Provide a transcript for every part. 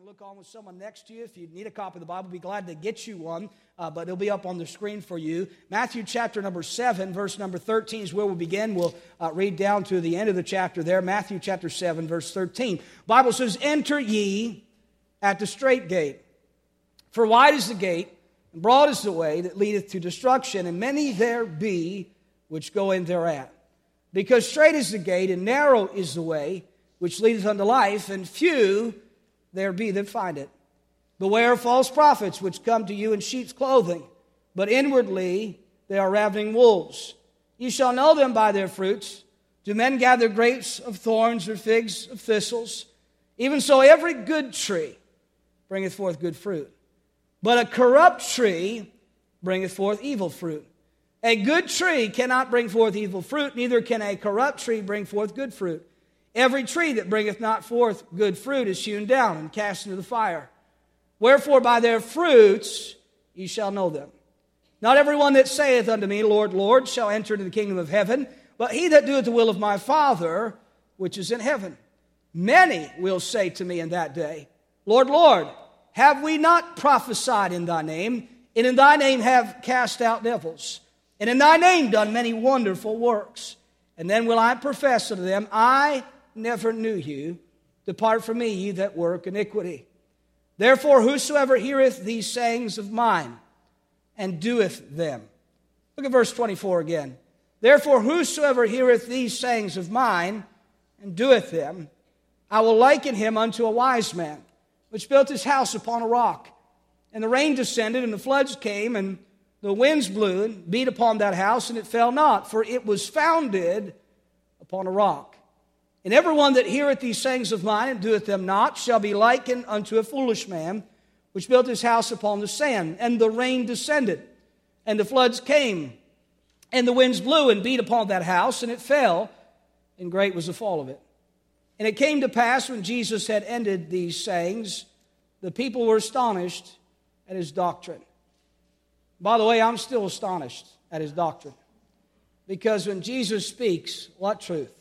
can look on with someone next to you. If you need a copy of the Bible, be glad to get you one, uh, but it'll be up on the screen for you. Matthew chapter number 7, verse number 13 is where we'll begin. We'll uh, read down to the end of the chapter there. Matthew chapter 7, verse 13. Bible says, Enter ye at the straight gate. For wide is the gate, and broad is the way that leadeth to destruction, and many there be which go in thereat. Because straight is the gate, and narrow is the way which leadeth unto life, and few there be that find it. Beware false prophets which come to you in sheep's clothing, but inwardly they are ravening wolves. You shall know them by their fruits. Do men gather grapes of thorns or figs of thistles? Even so, every good tree bringeth forth good fruit. But a corrupt tree bringeth forth evil fruit. A good tree cannot bring forth evil fruit, neither can a corrupt tree bring forth good fruit. Every tree that bringeth not forth good fruit is hewn down and cast into the fire. Wherefore, by their fruits ye shall know them. Not everyone that saith unto me, Lord, Lord, shall enter into the kingdom of heaven, but he that doeth the will of my Father which is in heaven. Many will say to me in that day, Lord, Lord, have we not prophesied in thy name, and in thy name have cast out devils, and in thy name done many wonderful works? And then will I profess unto them, I never knew you. Depart from me, ye that work iniquity. Therefore, whosoever heareth these sayings of mine and doeth them. Look at verse 24 again. Therefore, whosoever heareth these sayings of mine and doeth them, I will liken him unto a wise man, which built his house upon a rock. And the rain descended, and the floods came, and the winds blew and beat upon that house, and it fell not, for it was founded upon a rock. And everyone that heareth these sayings of mine and doeth them not shall be likened unto a foolish man, which built his house upon the sand. And the rain descended, and the floods came, and the winds blew and beat upon that house, and it fell, and great was the fall of it. And it came to pass when Jesus had ended these sayings, the people were astonished at his doctrine. By the way, I'm still astonished at his doctrine. Because when Jesus speaks, what truth?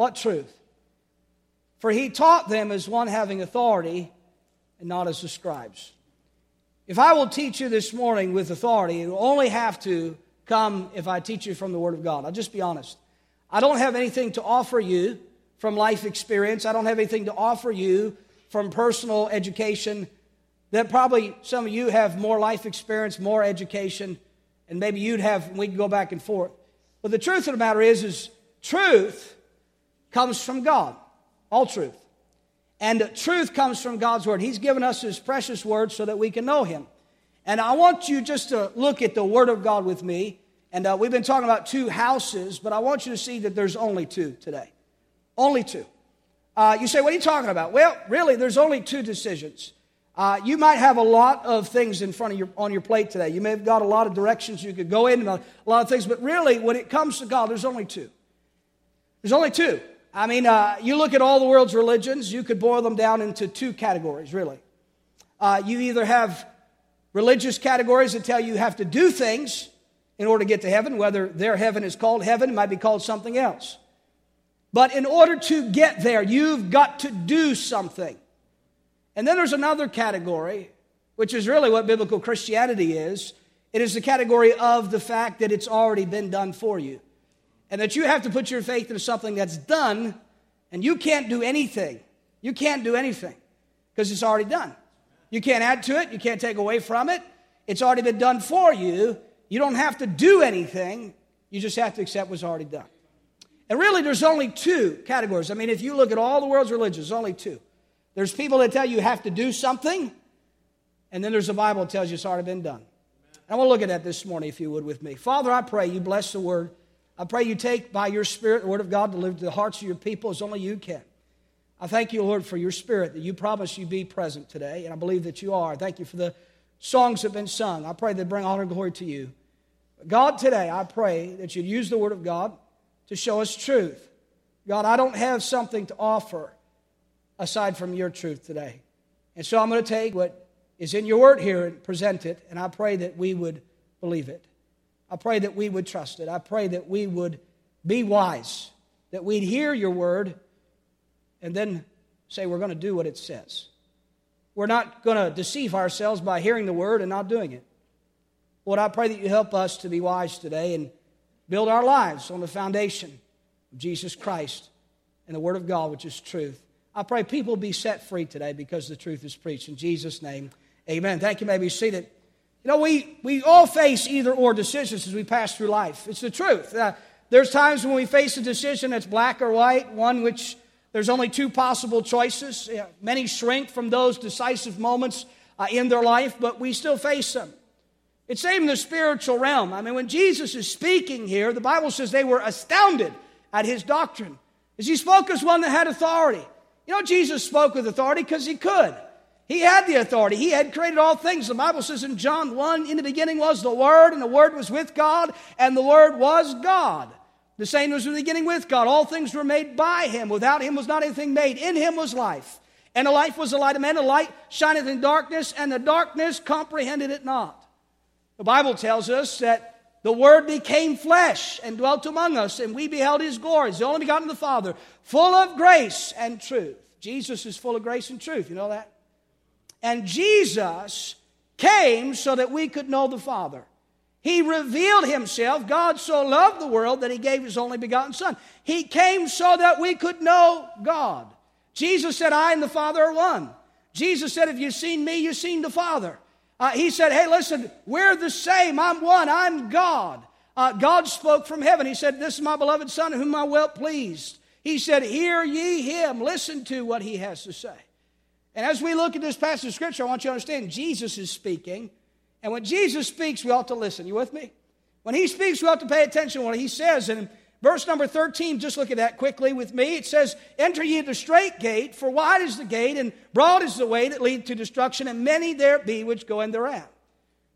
What truth? For he taught them as one having authority and not as the scribes. If I will teach you this morning with authority, it will only have to come if I teach you from the Word of God. I'll just be honest. I don't have anything to offer you from life experience. I don't have anything to offer you from personal education that probably some of you have more life experience, more education, and maybe you'd have, we can go back and forth. But the truth of the matter is, is truth comes from God. All truth. And truth comes from God's word. He's given us his precious word so that we can know him. And I want you just to look at the word of God with me. And uh, we've been talking about two houses, but I want you to see that there's only two today. Only two. Uh, you say, what are you talking about? Well, really, there's only two decisions. Uh, you might have a lot of things in front of your on your plate today. You may have got a lot of directions you could go in, a lot of things, but really, when it comes to God, there's only two. There's only two. I mean, uh, you look at all the world's religions, you could boil them down into two categories, really. Uh, you either have religious categories that tell you you have to do things in order to get to heaven, whether their heaven is called heaven, it might be called something else. But in order to get there, you've got to do something. And then there's another category, which is really what biblical Christianity is. It is the category of the fact that it's already been done for you. And that you have to put your faith into something that's done, and you can't do anything. You can't do anything because it's already done. You can't add to it, you can't take away from it. It's already been done for you. You don't have to do anything, you just have to accept what's already done. And really, there's only two categories. I mean, if you look at all the world's religions, only two. There's people that tell you you have to do something, and then there's the Bible that tells you it's already been done. I want to look at that this morning, if you would, with me. Father, I pray you bless the word. I pray you take by your Spirit the word of God to live to the hearts of your people as only you can. I thank you, Lord, for your Spirit that you promise you be present today, and I believe that you are. Thank you for the songs that have been sung. I pray they bring honor and glory to you. God, today, I pray that you'd use the word of God to show us truth. God, I don't have something to offer aside from your truth today. And so I'm going to take what is in your word here and present it, and I pray that we would believe it. I pray that we would trust it. I pray that we would be wise, that we'd hear your word and then say we're going to do what it says. We're not going to deceive ourselves by hearing the word and not doing it. Lord, I pray that you help us to be wise today and build our lives on the foundation of Jesus Christ and the Word of God, which is truth. I pray people be set free today because the truth is preached. In Jesus' name, amen. Thank you. May be seated. You know, we, we all face either or decisions as we pass through life. It's the truth. Uh, there's times when we face a decision that's black or white, one which there's only two possible choices. Many shrink from those decisive moments uh, in their life, but we still face them. It's same in the spiritual realm. I mean, when Jesus is speaking here, the Bible says they were astounded at his doctrine. As he spoke as one that had authority. You know, Jesus spoke with authority because he could. He had the authority. He had created all things. The Bible says in John 1 In the beginning was the Word, and the Word was with God, and the Word was God. The same was in the beginning with God. All things were made by Him. Without Him was not anything made. In Him was life. And the life was the light of men. The light shineth in darkness, and the darkness comprehended it not. The Bible tells us that the Word became flesh and dwelt among us, and we beheld His glory. the only begotten of the Father, full of grace and truth. Jesus is full of grace and truth. You know that? And Jesus came so that we could know the Father. He revealed himself. God so loved the world that he gave his only begotten Son. He came so that we could know God. Jesus said, I and the Father are one. Jesus said, If you've seen me, you've seen the Father. Uh, he said, Hey, listen, we're the same. I'm one. I'm God. Uh, God spoke from heaven. He said, This is my beloved Son, whom I well pleased. He said, Hear ye him. Listen to what he has to say. And as we look at this passage of Scripture, I want you to understand Jesus is speaking. And when Jesus speaks, we ought to listen. You with me? When he speaks, we ought to pay attention to what he says. And Verse number 13, just look at that quickly with me. It says, Enter ye the straight gate, for wide is the gate, and broad is the way that leadeth to destruction, and many there be which go in thereat.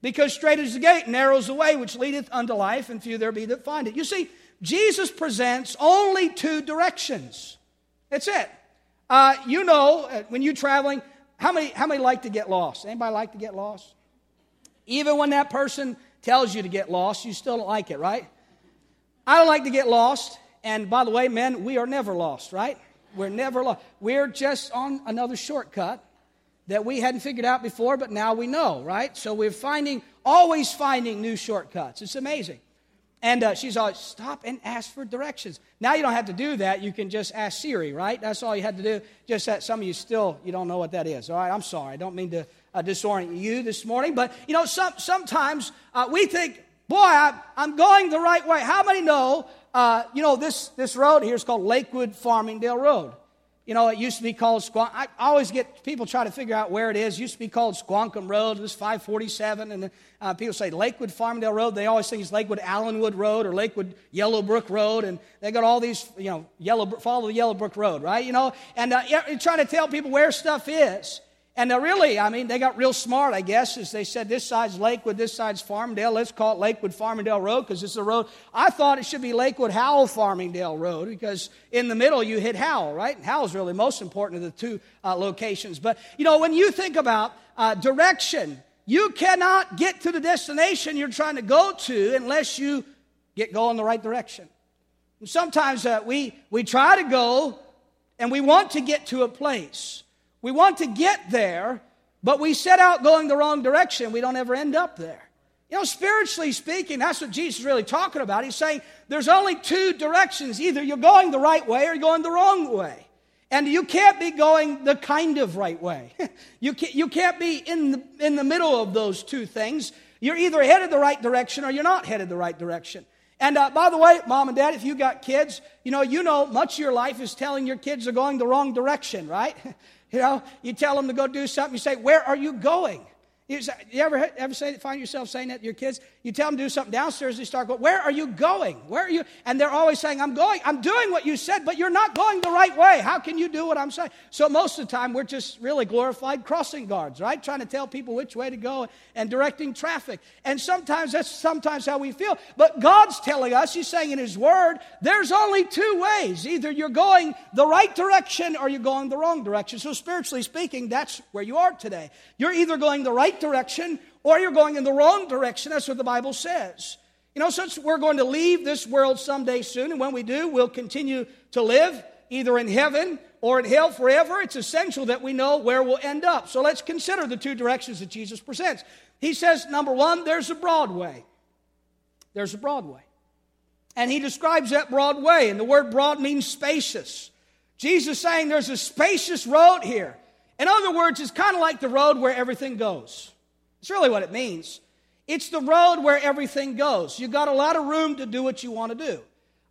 Because straight is the gate, narrow is the way which leadeth unto life, and few there be that find it. You see, Jesus presents only two directions. That's it. Uh, you know, uh, when you're traveling, how many, how many like to get lost? Anybody like to get lost? Even when that person tells you to get lost, you still don't like it, right? I don't like to get lost. And by the way, men, we are never lost, right? We're never lost. We're just on another shortcut that we hadn't figured out before, but now we know, right? So we're finding, always finding new shortcuts. It's amazing. And uh, she's always, stop and ask for directions. Now you don't have to do that. You can just ask Siri, right? That's all you had to do. Just that some of you still, you don't know what that is. All right, I'm sorry. I don't mean to uh, disorient you this morning. But, you know, some, sometimes uh, we think, boy, I, am going the right way. How many know, uh, you know, this, this road here is called Lakewood Farmingdale Road. You know, it used to be called Squon. I always get people try to figure out where it is. It used to be called Squankum Road. It was 547. And uh, people say Lakewood Farmingdale Road. They always think it's Lakewood Allenwood Road or Lakewood Yellowbrook Road. And they got all these, you know, Yellow, follow the Yellowbrook Road, right? You know, and uh, trying to tell people where stuff is. And they really, I mean, they got real smart, I guess, as they said, this side's Lakewood, this side's Farmdale. Let's call it Lakewood Farmingdale Road because it's a road. I thought it should be Lakewood Howell Farmingdale Road because in the middle you hit Howell, right? And Howell's really most important of the two uh, locations. But, you know, when you think about uh, direction, you cannot get to the destination you're trying to go to unless you get going the right direction. And sometimes uh, we, we try to go and we want to get to a place. We want to get there, but we set out going the wrong direction. We don't ever end up there. You know, spiritually speaking, that's what Jesus is really talking about. He's saying there's only two directions. Either you're going the right way or you're going the wrong way. And you can't be going the kind of right way. you, can't, you can't be in the, in the middle of those two things. You're either headed the right direction or you're not headed the right direction. And uh, by the way, mom and dad, if you got kids, you know, you know much of your life is telling your kids they're going the wrong direction, right? You know, you tell them to go do something, you say, Where are you going? You, ever, ever say, find yourself saying that to your kids? You tell them to do something downstairs, they start going, Where are you going? Where are you? And they're always saying, I'm going, I'm doing what you said, but you're not going the right way. How can you do what I'm saying? So most of the time, we're just really glorified crossing guards, right? Trying to tell people which way to go and directing traffic. And sometimes that's sometimes how we feel. But God's telling us, He's saying in His Word, there's only two ways. Either you're going the right direction or you're going the wrong direction. So spiritually speaking, that's where you are today. You're either going the right direction or you're going in the wrong direction. That's what the Bible says. You know, since we're going to leave this world someday soon, and when we do, we'll continue to live either in heaven or in hell forever, it's essential that we know where we'll end up. So let's consider the two directions that Jesus presents. He says, number one, there's a broad way. There's a broad way. And he describes that broad way, and the word broad means spacious. Jesus saying there's a spacious road here. In other words, it's kind of like the road where everything goes. It's really what it means. It's the road where everything goes. You've got a lot of room to do what you want to do.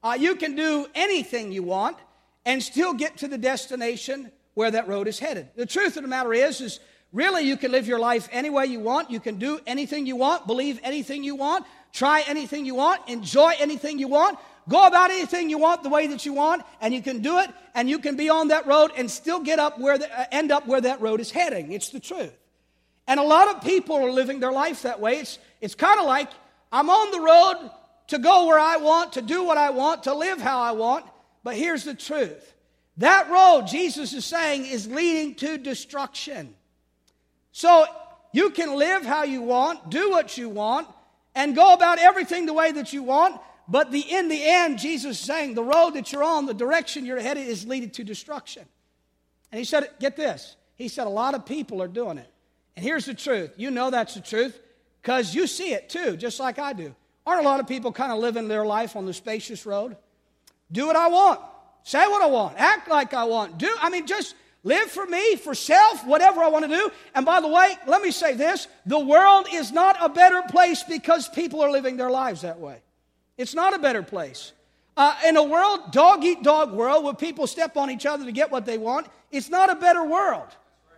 Uh, you can do anything you want and still get to the destination where that road is headed. The truth of the matter is, is really you can live your life any way you want. You can do anything you want, believe anything you want, try anything you want, enjoy anything you want, go about anything you want the way that you want, and you can do it, and you can be on that road and still get up where the, uh, end up where that road is heading. It's the truth. And a lot of people are living their life that way. It's, it's kind of like I'm on the road to go where I want, to do what I want, to live how I want. But here's the truth that road, Jesus is saying, is leading to destruction. So you can live how you want, do what you want, and go about everything the way that you want. But the, in the end, Jesus is saying the road that you're on, the direction you're headed, is leading to destruction. And he said, get this. He said, a lot of people are doing it. And here's the truth. You know that's the truth because you see it too, just like I do. Aren't a lot of people kind of living their life on the spacious road? Do what I want, say what I want, act like I want, do, I mean, just live for me, for self, whatever I want to do. And by the way, let me say this the world is not a better place because people are living their lives that way. It's not a better place. Uh, in a world, dog eat dog world, where people step on each other to get what they want, it's not a better world.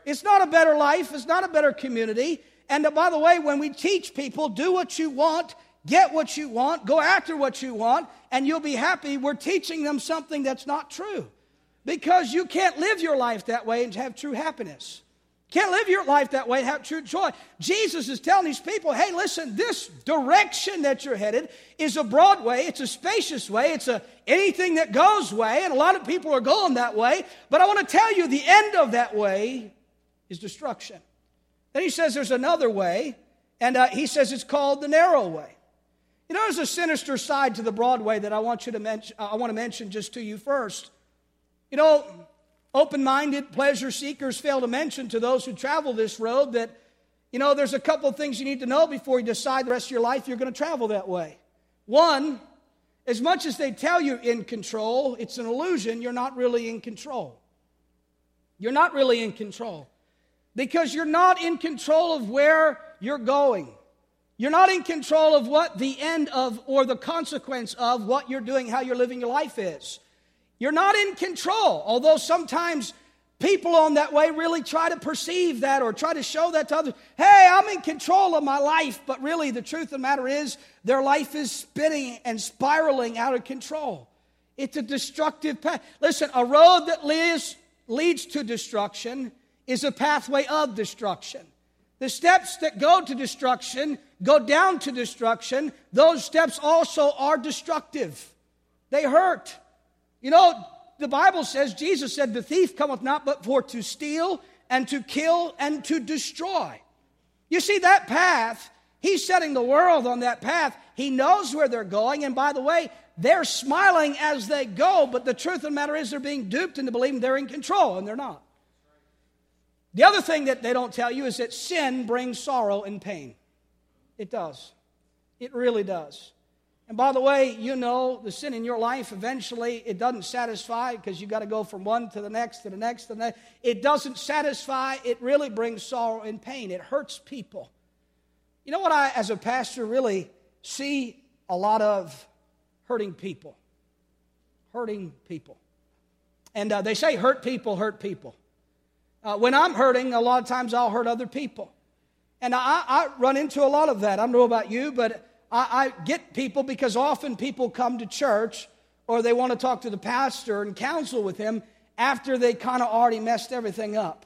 It's not a better life. It's not a better community. And uh, by the way, when we teach people, do what you want, get what you want, go after what you want, and you'll be happy, we're teaching them something that's not true. Because you can't live your life that way and have true happiness. Can't live your life that way and have true joy. Jesus is telling these people, hey, listen, this direction that you're headed is a broad way, it's a spacious way, it's a anything that goes way, and a lot of people are going that way. But I want to tell you, the end of that way is destruction. Then he says there's another way, and uh, he says it's called the narrow way. You know, there's a sinister side to the broad way that I want you to mention. I want to mention just to you first. You know, open-minded pleasure seekers fail to mention to those who travel this road that you know there's a couple of things you need to know before you decide the rest of your life you're going to travel that way. One, as much as they tell you in control, it's an illusion. You're not really in control. You're not really in control because you're not in control of where you're going. You're not in control of what the end of or the consequence of what you're doing, how you're living your life is. You're not in control, although sometimes people on that way really try to perceive that or try to show that to others. Hey, I'm in control of my life, but really the truth of the matter is their life is spinning and spiraling out of control. It's a destructive path. Listen, a road that leads, leads to destruction is a pathway of destruction. The steps that go to destruction go down to destruction. Those steps also are destructive. They hurt. You know, the Bible says, Jesus said, The thief cometh not but for to steal and to kill and to destroy. You see, that path, he's setting the world on that path. He knows where they're going. And by the way, they're smiling as they go, but the truth of the matter is they're being duped into believing they're in control, and they're not. The other thing that they don't tell you is that sin brings sorrow and pain. It does. It really does. And by the way, you know the sin in your life eventually it doesn't satisfy because you got to go from one to the next to the next to the next. It doesn't satisfy, it really brings sorrow and pain. It hurts people. You know what I as a pastor really see a lot of hurting people. Hurting people. And uh, they say hurt people hurt people. Uh, when I'm hurting, a lot of times I'll hurt other people. And I, I run into a lot of that. I don't know about you, but I, I get people because often people come to church or they want to talk to the pastor and counsel with him after they kind of already messed everything up.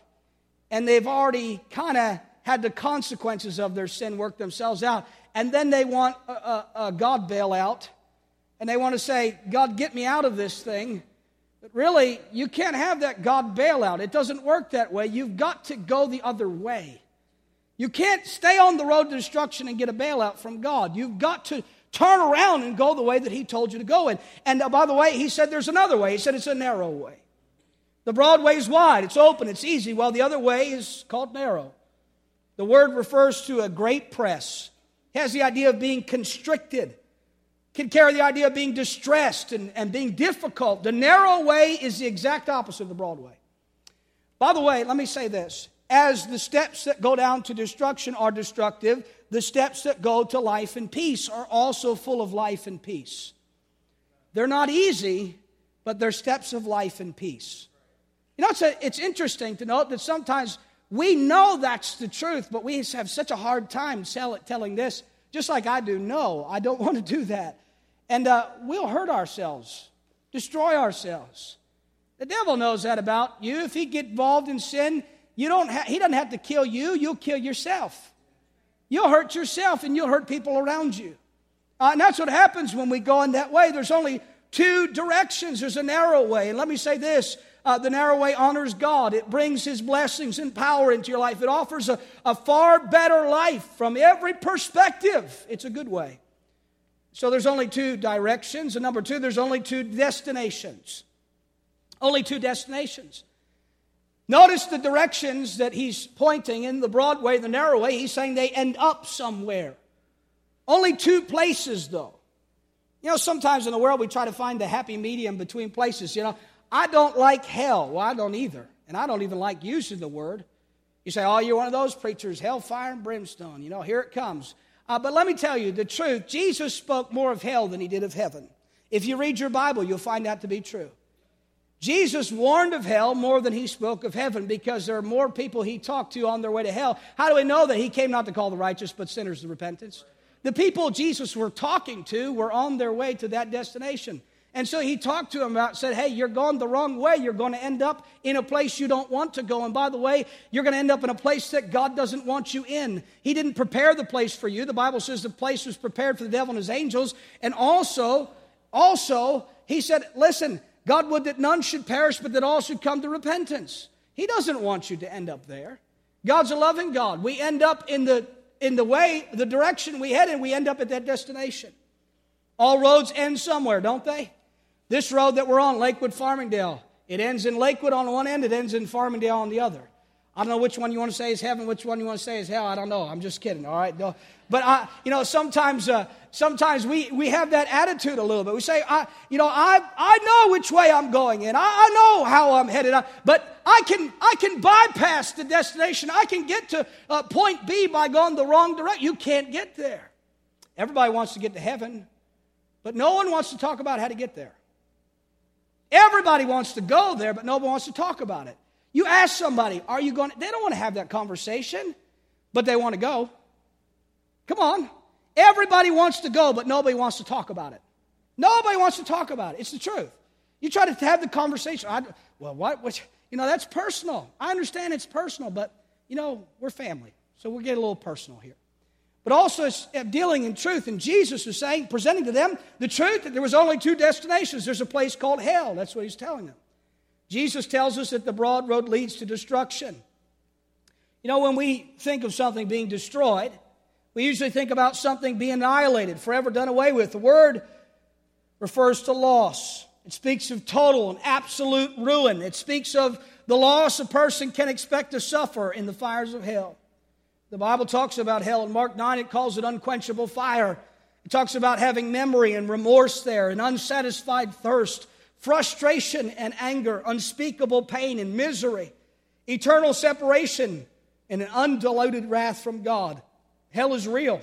And they've already kind of had the consequences of their sin work themselves out. And then they want a, a, a God bailout. And they want to say, God, get me out of this thing. But really, you can't have that God bailout. It doesn't work that way. You've got to go the other way. You can't stay on the road to destruction and get a bailout from God. You've got to Turn around and go the way that he told you to go in. And uh, by the way, he said there's another way. He said it's a narrow way. The broad way is wide, it's open, it's easy, while the other way is called narrow. The word refers to a great press. It has the idea of being constricted, can carry the idea of being distressed and, and being difficult. The narrow way is the exact opposite of the broad way. By the way, let me say this. As the steps that go down to destruction are destructive, the steps that go to life and peace are also full of life and peace. They're not easy, but they're steps of life and peace. You know, it's, a, it's interesting to note that sometimes we know that's the truth, but we have such a hard time telling this, just like I do. No, I don't want to do that. And uh, we'll hurt ourselves, destroy ourselves. The devil knows that about you. If he get involved in sin, you don't ha- he doesn't have to kill you, you'll kill yourself. You'll hurt yourself and you'll hurt people around you. Uh, and that's what happens when we go in that way. There's only two directions. There's a narrow way. And let me say this uh, the narrow way honors God. It brings His blessings and power into your life. It offers a, a far better life from every perspective. It's a good way. So there's only two directions. And number two, there's only two destinations. Only two destinations. Notice the directions that he's pointing in the broad way, the narrow way. He's saying they end up somewhere. Only two places, though. You know, sometimes in the world we try to find the happy medium between places. You know, I don't like hell. Well, I don't either. And I don't even like using the word. You say, oh, you're one of those preachers, hellfire and brimstone. You know, here it comes. Uh, but let me tell you the truth Jesus spoke more of hell than he did of heaven. If you read your Bible, you'll find that to be true. Jesus warned of hell more than he spoke of heaven because there are more people he talked to on their way to hell. How do we know that he came not to call the righteous but sinners to repentance? The people Jesus were talking to were on their way to that destination. And so he talked to him about, said, Hey, you're going the wrong way. You're going to end up in a place you don't want to go. And by the way, you're going to end up in a place that God doesn't want you in. He didn't prepare the place for you. The Bible says the place was prepared for the devil and his angels. And also, also, he said, Listen, God would that none should perish, but that all should come to repentance. He doesn't want you to end up there. God's a loving God. We end up in the in the way, the direction we head in, we end up at that destination. All roads end somewhere, don't they? This road that we're on, Lakewood Farmingdale, it ends in Lakewood on one end, it ends in Farmingdale on the other. I don't know which one you want to say is heaven, which one you want to say is hell. I don't know. I'm just kidding. All right. But I, you know, sometimes, uh, sometimes we, we have that attitude a little bit. We say, I, you know, I, I know which way I'm going in. I, I know how I'm headed. Up, but I can, I can bypass the destination. I can get to uh, point B by going the wrong direction. You can't get there. Everybody wants to get to heaven, but no one wants to talk about how to get there. Everybody wants to go there, but nobody wants to talk about it. You ask somebody, are you going? To, they don't want to have that conversation, but they want to go. Come on. Everybody wants to go, but nobody wants to talk about it. Nobody wants to talk about it. It's the truth. You try to have the conversation. I, well, what, what? You know, that's personal. I understand it's personal, but, you know, we're family. So we'll get a little personal here but also uh, dealing in truth. And Jesus was saying, presenting to them the truth that there was only two destinations. There's a place called hell. That's what he's telling them. Jesus tells us that the broad road leads to destruction. You know, when we think of something being destroyed, we usually think about something being annihilated, forever done away with. The word refers to loss. It speaks of total and absolute ruin. It speaks of the loss a person can expect to suffer in the fires of hell. The Bible talks about hell. In Mark 9, it calls it unquenchable fire. It talks about having memory and remorse there, and unsatisfied thirst, frustration and anger, unspeakable pain and misery, eternal separation, and an undiluted wrath from God. Hell is real.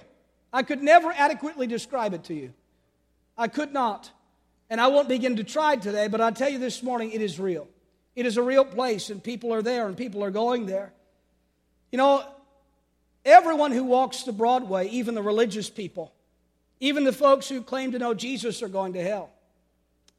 I could never adequately describe it to you. I could not. And I won't begin to try today, but I'll tell you this morning it is real. It is a real place, and people are there, and people are going there. You know, Everyone who walks the Broadway, even the religious people, even the folks who claim to know Jesus, are going to hell.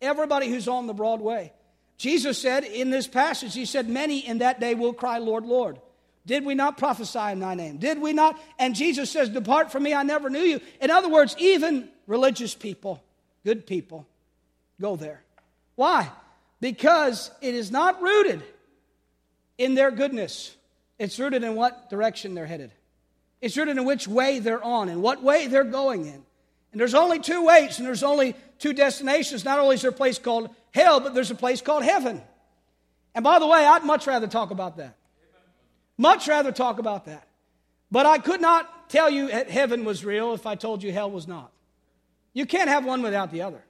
Everybody who's on the Broadway. Jesus said in this passage, He said, Many in that day will cry, Lord, Lord. Did we not prophesy in thy name? Did we not? And Jesus says, Depart from me, I never knew you. In other words, even religious people, good people, go there. Why? Because it is not rooted in their goodness, it's rooted in what direction they're headed. It's rooted in which way they're on and what way they're going in. And there's only two ways, and there's only two destinations. Not only is there a place called hell, but there's a place called heaven. And by the way, I'd much rather talk about that. Much rather talk about that. But I could not tell you that heaven was real if I told you hell was not. You can't have one without the other.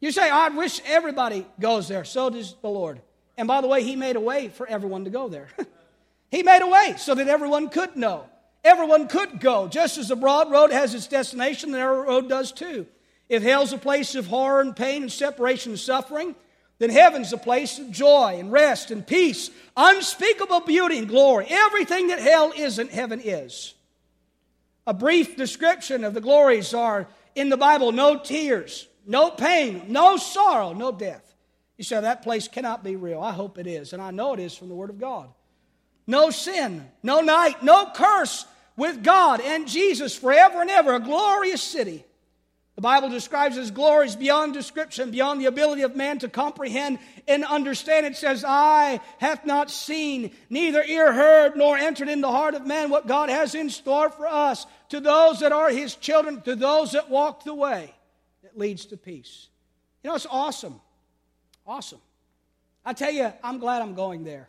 You say, I wish everybody goes there. So does the Lord. And by the way, He made a way for everyone to go there. he made a way so that everyone could know. Everyone could go. Just as the broad road has its destination, the narrow road does too. If hell's a place of horror and pain and separation and suffering, then heaven's a place of joy and rest and peace, unspeakable beauty and glory. Everything that hell isn't, heaven is. A brief description of the glories are in the Bible no tears, no pain, no sorrow, no death. You say that place cannot be real. I hope it is, and I know it is from the Word of God. No sin, no night, no curse with God and Jesus forever and ever. A glorious city. The Bible describes His glories beyond description, beyond the ability of man to comprehend and understand. It says, Eye hath not seen, neither ear heard, nor entered in the heart of man what God has in store for us, to those that are His children, to those that walk the way that leads to peace. You know, it's awesome. Awesome. I tell you, I'm glad I'm going there.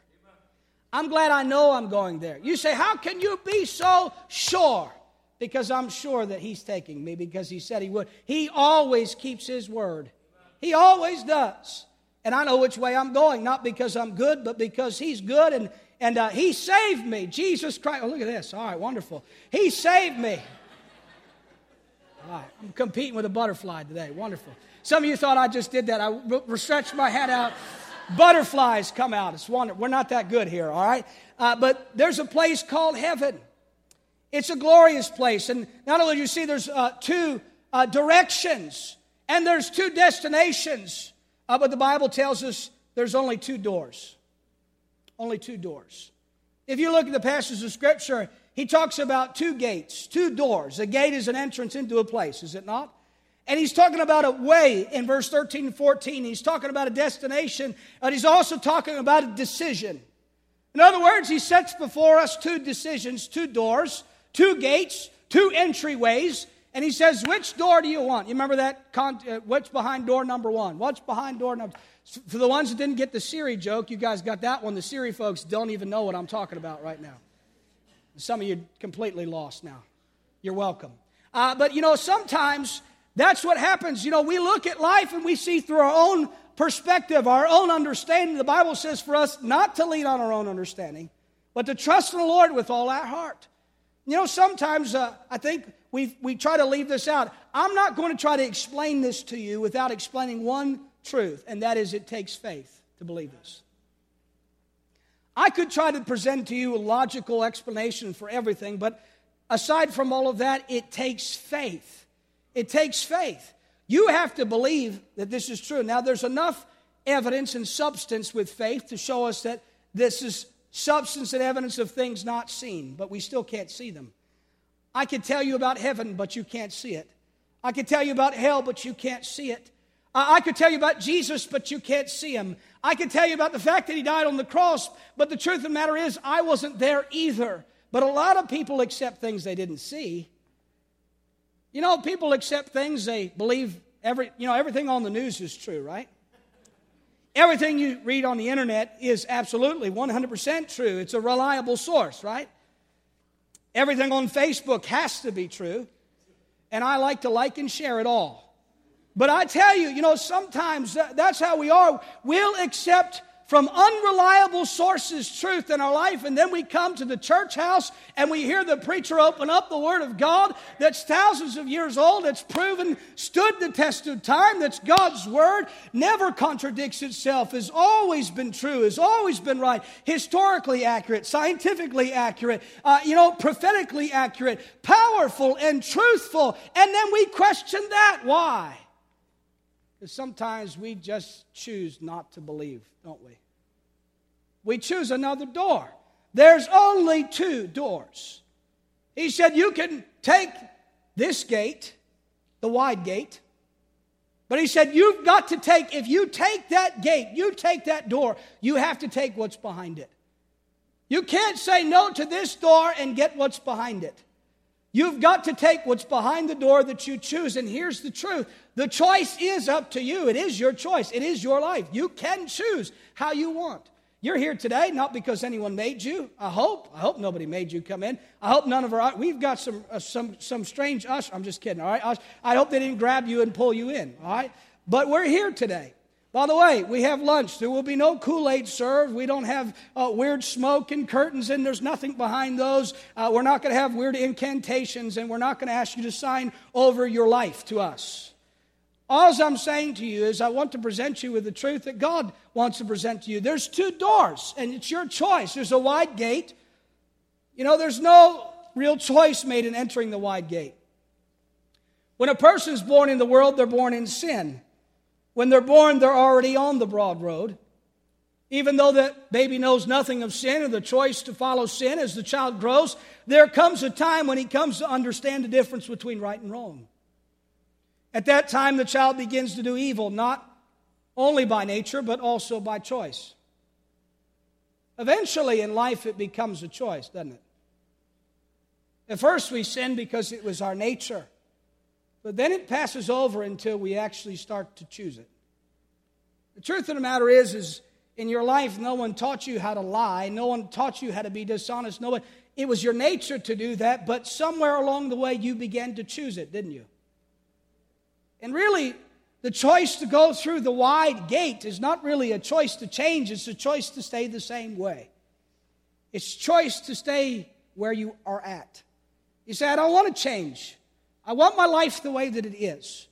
I'm glad I know I'm going there. You say, How can you be so sure? Because I'm sure that He's taking me because He said He would. He always keeps His word, He always does. And I know which way I'm going, not because I'm good, but because He's good and, and uh, He saved me. Jesus Christ. Oh, look at this. All right, wonderful. He saved me. All right, I'm competing with a butterfly today. Wonderful. Some of you thought I just did that. I stretched my head out. Butterflies come out. It's wonderful. We're not that good here, all right? Uh, but there's a place called heaven. It's a glorious place. And not only do you see there's uh, two uh, directions and there's two destinations, uh, but the Bible tells us there's only two doors. Only two doors. If you look at the passages of Scripture, he talks about two gates, two doors. A gate is an entrance into a place, is it not? And he's talking about a way in verse 13 and 14. He's talking about a destination, and he's also talking about a decision. In other words, he sets before us two decisions, two doors, two gates, two entryways, and he says, Which door do you want? You remember that? Con- uh, what's behind door number one? What's behind door number For the ones that didn't get the Siri joke, you guys got that one. The Siri folks don't even know what I'm talking about right now. Some of you completely lost now. You're welcome. Uh, but you know, sometimes that's what happens. You know, we look at life and we see through our own perspective, our own understanding. The Bible says for us not to lean on our own understanding, but to trust in the Lord with all our heart. You know, sometimes uh, I think we we try to leave this out. I'm not going to try to explain this to you without explaining one truth, and that is it takes faith to believe this. I could try to present to you a logical explanation for everything, but aside from all of that, it takes faith. It takes faith. You have to believe that this is true. Now, there's enough evidence and substance with faith to show us that this is substance and evidence of things not seen, but we still can't see them. I could tell you about heaven, but you can't see it. I could tell you about hell, but you can't see it. I could tell you about Jesus, but you can't see him. I could tell you about the fact that he died on the cross, but the truth of the matter is, I wasn't there either. But a lot of people accept things they didn't see. You know, people accept things they believe every, you know, everything on the news is true, right? Everything you read on the internet is absolutely 100% true. It's a reliable source, right? Everything on Facebook has to be true. And I like to like and share it all. But I tell you, you know, sometimes that's how we are. We'll accept from unreliable sources truth in our life, and then we come to the church house and we hear the preacher open up the Word of God that's thousands of years old, that's proven, stood the test of time, that's God's Word, never contradicts itself, has always been true, has always been right, historically accurate, scientifically accurate, uh, you know, prophetically accurate, powerful and truthful, and then we question that. Why? Because sometimes we just choose not to believe, don't we? We choose another door. There's only two doors. He said, You can take this gate, the wide gate, but he said, You've got to take, if you take that gate, you take that door, you have to take what's behind it. You can't say no to this door and get what's behind it. You've got to take what's behind the door that you choose. And here's the truth the choice is up to you. It is your choice, it is your life. You can choose how you want. You're here today not because anyone made you. I hope. I hope nobody made you come in. I hope none of our. We've got some uh, some some strange us. I'm just kidding. All right. I hope they didn't grab you and pull you in. All right. But we're here today. By the way, we have lunch. There will be no Kool Aid served. We don't have uh, weird smoke and curtains, and there's nothing behind those. Uh, we're not going to have weird incantations, and we're not going to ask you to sign over your life to us. All I'm saying to you is, I want to present you with the truth that God wants to present to you. There's two doors, and it's your choice. There's a wide gate. You know, there's no real choice made in entering the wide gate. When a person's born in the world, they're born in sin. When they're born, they're already on the broad road. Even though the baby knows nothing of sin or the choice to follow sin as the child grows, there comes a time when he comes to understand the difference between right and wrong. At that time, the child begins to do evil, not only by nature, but also by choice. Eventually in life, it becomes a choice, doesn't it? At first, we sin because it was our nature. But then it passes over until we actually start to choose it. The truth of the matter is, is in your life, no one taught you how to lie. No one taught you how to be dishonest. No one, it was your nature to do that, but somewhere along the way you began to choose it, didn't you? And really, the choice to go through the wide gate is not really a choice to change, it's a choice to stay the same way. It's choice to stay where you are at. You say, I don't want to change. I want my life the way that it is.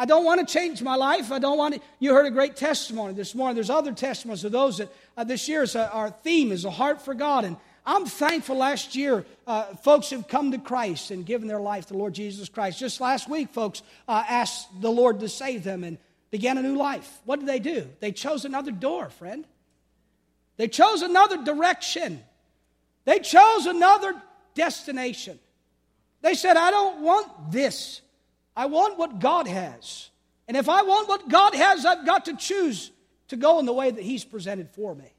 I don't want to change my life. I don't want to. You heard a great testimony this morning. There's other testimonies of those that uh, this year is our theme is a heart for God. And I'm thankful last year, uh, folks have come to Christ and given their life to Lord Jesus Christ. Just last week, folks uh, asked the Lord to save them and began a new life. What did they do? They chose another door, friend. They chose another direction. They chose another destination. They said, I don't want this. I want what God has. And if I want what God has, I've got to choose to go in the way that He's presented for me.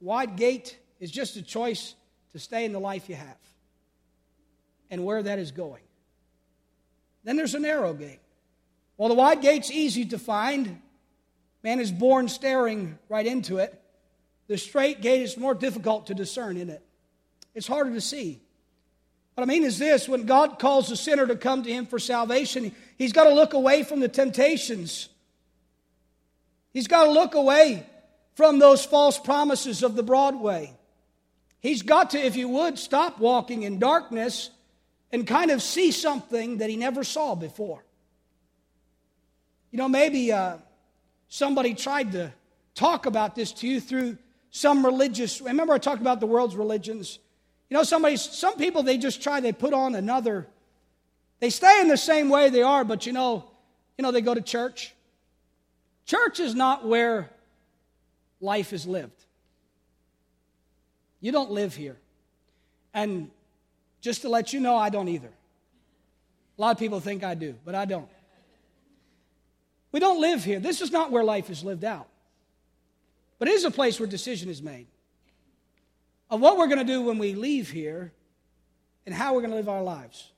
Wide gate is just a choice to stay in the life you have and where that is going. Then there's a narrow gate. Well, the wide gate's easy to find. Man is born staring right into it. The straight gate is more difficult to discern in it. It's harder to see. What I mean is this when God calls a sinner to come to Him for salvation, he's got to look away from the temptations. He's got to look away from those false promises of the Broadway. He's got to, if you would, stop walking in darkness and kind of see something that he never saw before. You know, maybe uh, somebody tried to talk about this to you through some religious. Remember, I talked about the world's religions. You know, somebody, some people, they just try, they put on another, they stay in the same way they are, but you know, you know, they go to church. Church is not where life is lived. You don't live here. And just to let you know, I don't either. A lot of people think I do, but I don't. We don't live here. This is not where life is lived out. But it is a place where decision is made of what we're going to do when we leave here and how we're going to live our lives.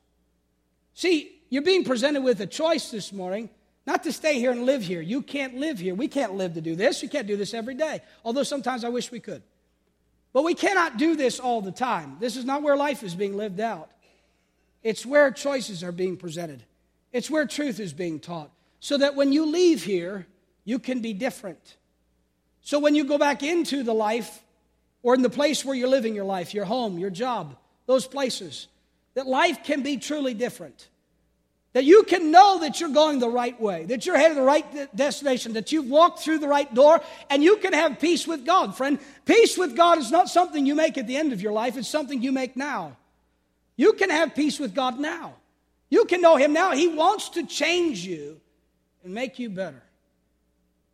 See, you're being presented with a choice this morning not to stay here and live here. You can't live here. We can't live to do this. You can't do this every day, although sometimes I wish we could. But we cannot do this all the time. This is not where life is being lived out. It's where choices are being presented, it's where truth is being taught. So that when you leave here, you can be different. So when you go back into the life or in the place where you're living your life, your home, your job, those places, that life can be truly different. That you can know that you're going the right way, that you're headed the right destination, that you've walked through the right door, and you can have peace with God, friend. Peace with God is not something you make at the end of your life, it's something you make now. You can have peace with God now. You can know Him now. He wants to change you and make you better.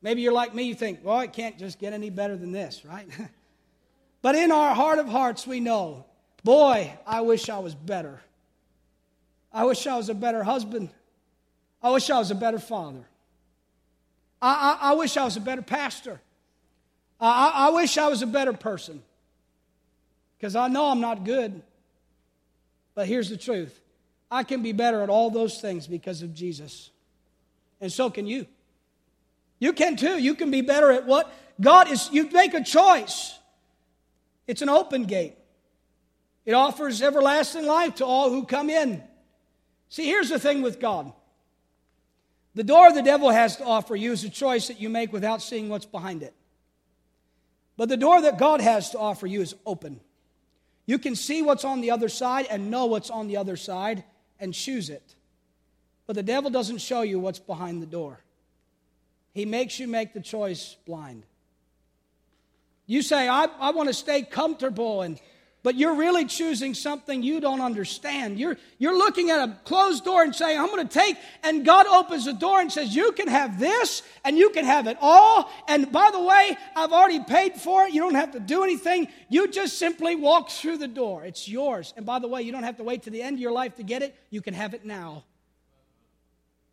Maybe you're like me, you think, well, it can't just get any better than this, right? But in our heart of hearts, we know, boy, I wish I was better. I wish I was a better husband. I wish I was a better father. I, I, I wish I was a better pastor. I, I wish I was a better person because I know I'm not good. But here's the truth I can be better at all those things because of Jesus. And so can you. You can too. You can be better at what God is. You make a choice. It's an open gate. It offers everlasting life to all who come in. See, here's the thing with God the door the devil has to offer you is a choice that you make without seeing what's behind it. But the door that God has to offer you is open. You can see what's on the other side and know what's on the other side and choose it. But the devil doesn't show you what's behind the door, he makes you make the choice blind. You say, I, I want to stay comfortable and but you're really choosing something you don't understand. You're, you're looking at a closed door and saying, I'm going to take, and God opens the door and says, You can have this and you can have it all. And by the way, I've already paid for it. You don't have to do anything. You just simply walk through the door. It's yours. And by the way, you don't have to wait to the end of your life to get it. You can have it now.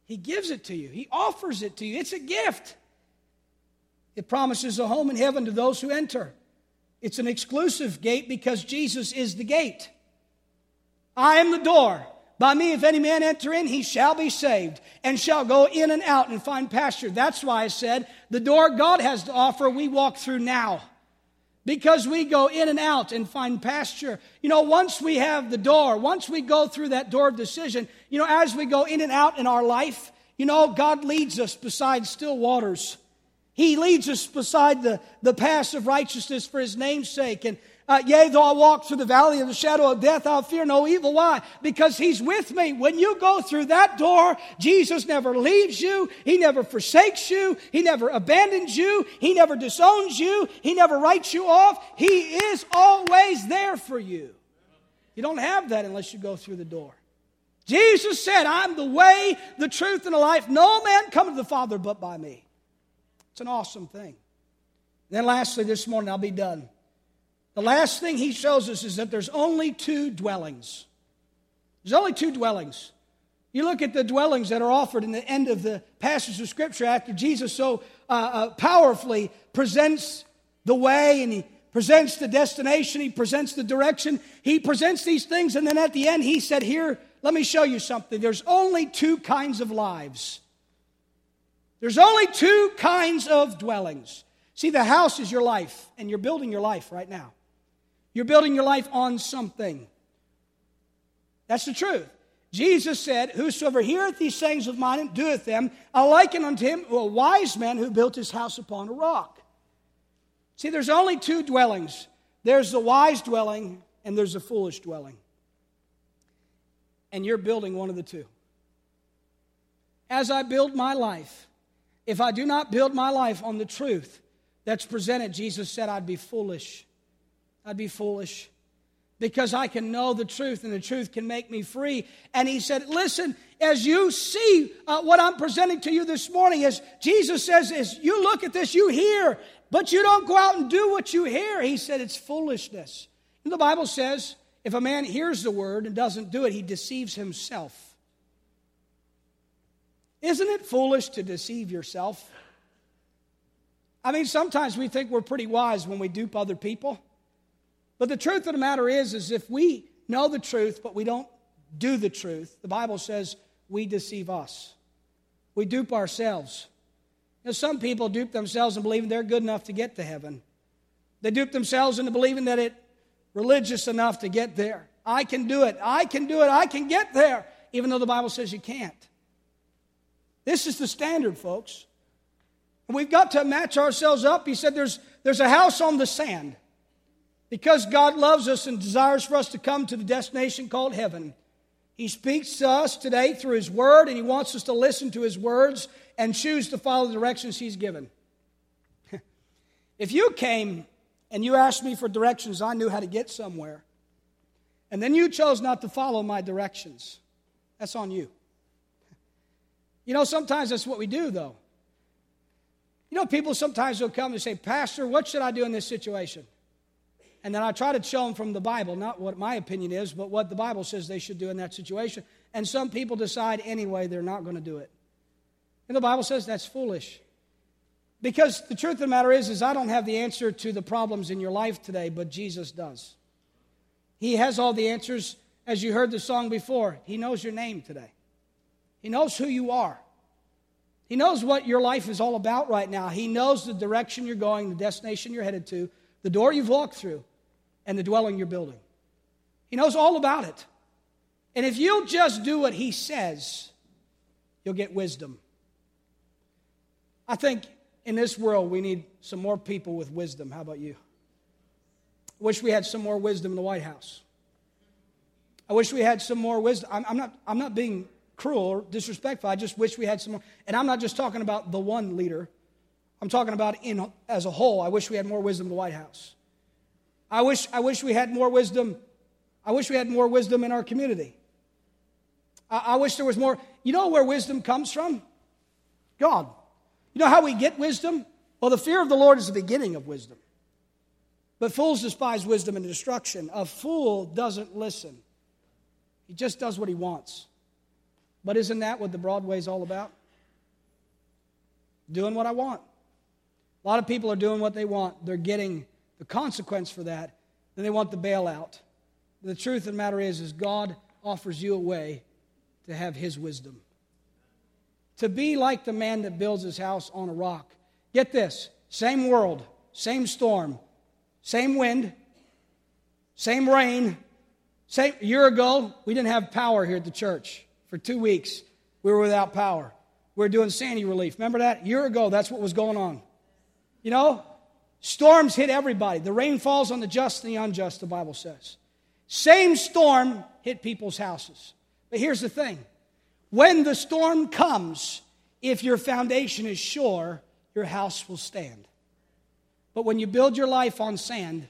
He gives it to you, He offers it to you. It's a gift. It promises a home in heaven to those who enter. It's an exclusive gate because Jesus is the gate. I am the door. By me, if any man enter in, he shall be saved and shall go in and out and find pasture. That's why I said the door God has to offer, we walk through now. Because we go in and out and find pasture. You know, once we have the door, once we go through that door of decision, you know, as we go in and out in our life, you know, God leads us beside still waters. He leads us beside the, the paths of righteousness for his name's sake. And uh, yea, though I walk through the valley of the shadow of death, I'll fear no evil. Why? Because he's with me. When you go through that door, Jesus never leaves you. He never forsakes you. He never abandons you. He never disowns you. He never writes you off. He is always there for you. You don't have that unless you go through the door. Jesus said, I'm the way, the truth, and the life. No man cometh to the Father but by me. It's an awesome thing. Then, lastly, this morning, I'll be done. The last thing he shows us is that there's only two dwellings. There's only two dwellings. You look at the dwellings that are offered in the end of the passage of Scripture after Jesus so uh, uh, powerfully presents the way and he presents the destination, he presents the direction, he presents these things, and then at the end he said, Here, let me show you something. There's only two kinds of lives. There's only two kinds of dwellings. See, the house is your life, and you're building your life right now. You're building your life on something. That's the truth. Jesus said, Whosoever heareth these sayings of mine and doeth them, I liken unto him a wise man who built his house upon a rock. See, there's only two dwellings there's the wise dwelling, and there's the foolish dwelling. And you're building one of the two. As I build my life, if I do not build my life on the truth that's presented, Jesus said I'd be foolish. I'd be foolish because I can know the truth and the truth can make me free. And he said, Listen, as you see uh, what I'm presenting to you this morning, as Jesus says, as you look at this, you hear, but you don't go out and do what you hear. He said, It's foolishness. And the Bible says, if a man hears the word and doesn't do it, he deceives himself. Isn't it foolish to deceive yourself? I mean, sometimes we think we're pretty wise when we dupe other people. But the truth of the matter is, is if we know the truth, but we don't do the truth, the Bible says we deceive us. We dupe ourselves. Know, some people dupe themselves in believing they're good enough to get to heaven. They dupe themselves into believing that it religious enough to get there. I can do it. I can do it. I can get there, even though the Bible says you can't. This is the standard, folks. We've got to match ourselves up. He said there's, there's a house on the sand. Because God loves us and desires for us to come to the destination called heaven, He speaks to us today through His Word, and He wants us to listen to His words and choose to follow the directions He's given. if you came and you asked me for directions, I knew how to get somewhere, and then you chose not to follow my directions, that's on you. You know, sometimes that's what we do, though. You know, people sometimes will come and say, Pastor, what should I do in this situation? And then I try to show them from the Bible, not what my opinion is, but what the Bible says they should do in that situation. And some people decide anyway they're not going to do it. And the Bible says that's foolish. Because the truth of the matter is, is I don't have the answer to the problems in your life today, but Jesus does. He has all the answers As you heard the song before, He knows your name today. He knows who you are. He knows what your life is all about right now. He knows the direction you're going, the destination you're headed to, the door you've walked through, and the dwelling you're building. He knows all about it. And if you'll just do what He says, you'll get wisdom. I think in this world we need some more people with wisdom. How about you? I wish we had some more wisdom in the White House. I wish we had some more wisdom. I'm, I'm, not, I'm not being cruel or disrespectful. I just wish we had some more. And I'm not just talking about the one leader, I'm talking about in, as a whole. I wish we had more wisdom in the White House. I wish, I wish we had more wisdom. I wish we had more wisdom in our community. I, I wish there was more. You know where wisdom comes from? God. You know how we get wisdom? Well, the fear of the Lord is the beginning of wisdom. But fools despise wisdom and destruction. A fool doesn't listen, he just does what he wants. But isn't that what the broad way is all about? Doing what I want. A lot of people are doing what they want. They're getting the consequence for that. and they want the bailout. The truth of the matter is, is God offers you a way to have his wisdom. To be like the man that builds his house on a rock. Get this same world, same storm, same wind, same rain. Same, a year ago, we didn't have power here at the church. For two weeks, we were without power. We were doing Sandy relief. Remember that? A year ago, that's what was going on. You know, storms hit everybody. The rain falls on the just and the unjust, the Bible says. Same storm hit people's houses. But here's the thing when the storm comes, if your foundation is sure, your house will stand. But when you build your life on sand,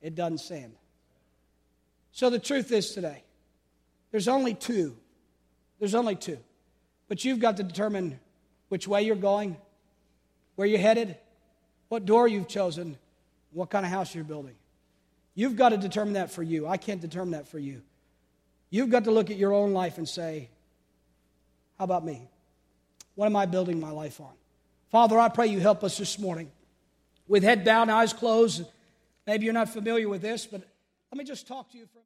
it doesn't stand. So the truth is today, there's only two. There's only two. But you've got to determine which way you're going, where you're headed, what door you've chosen, what kind of house you're building. You've got to determine that for you. I can't determine that for you. You've got to look at your own life and say, How about me? What am I building my life on? Father, I pray you help us this morning. With head bowed eyes closed, maybe you're not familiar with this, but let me just talk to you for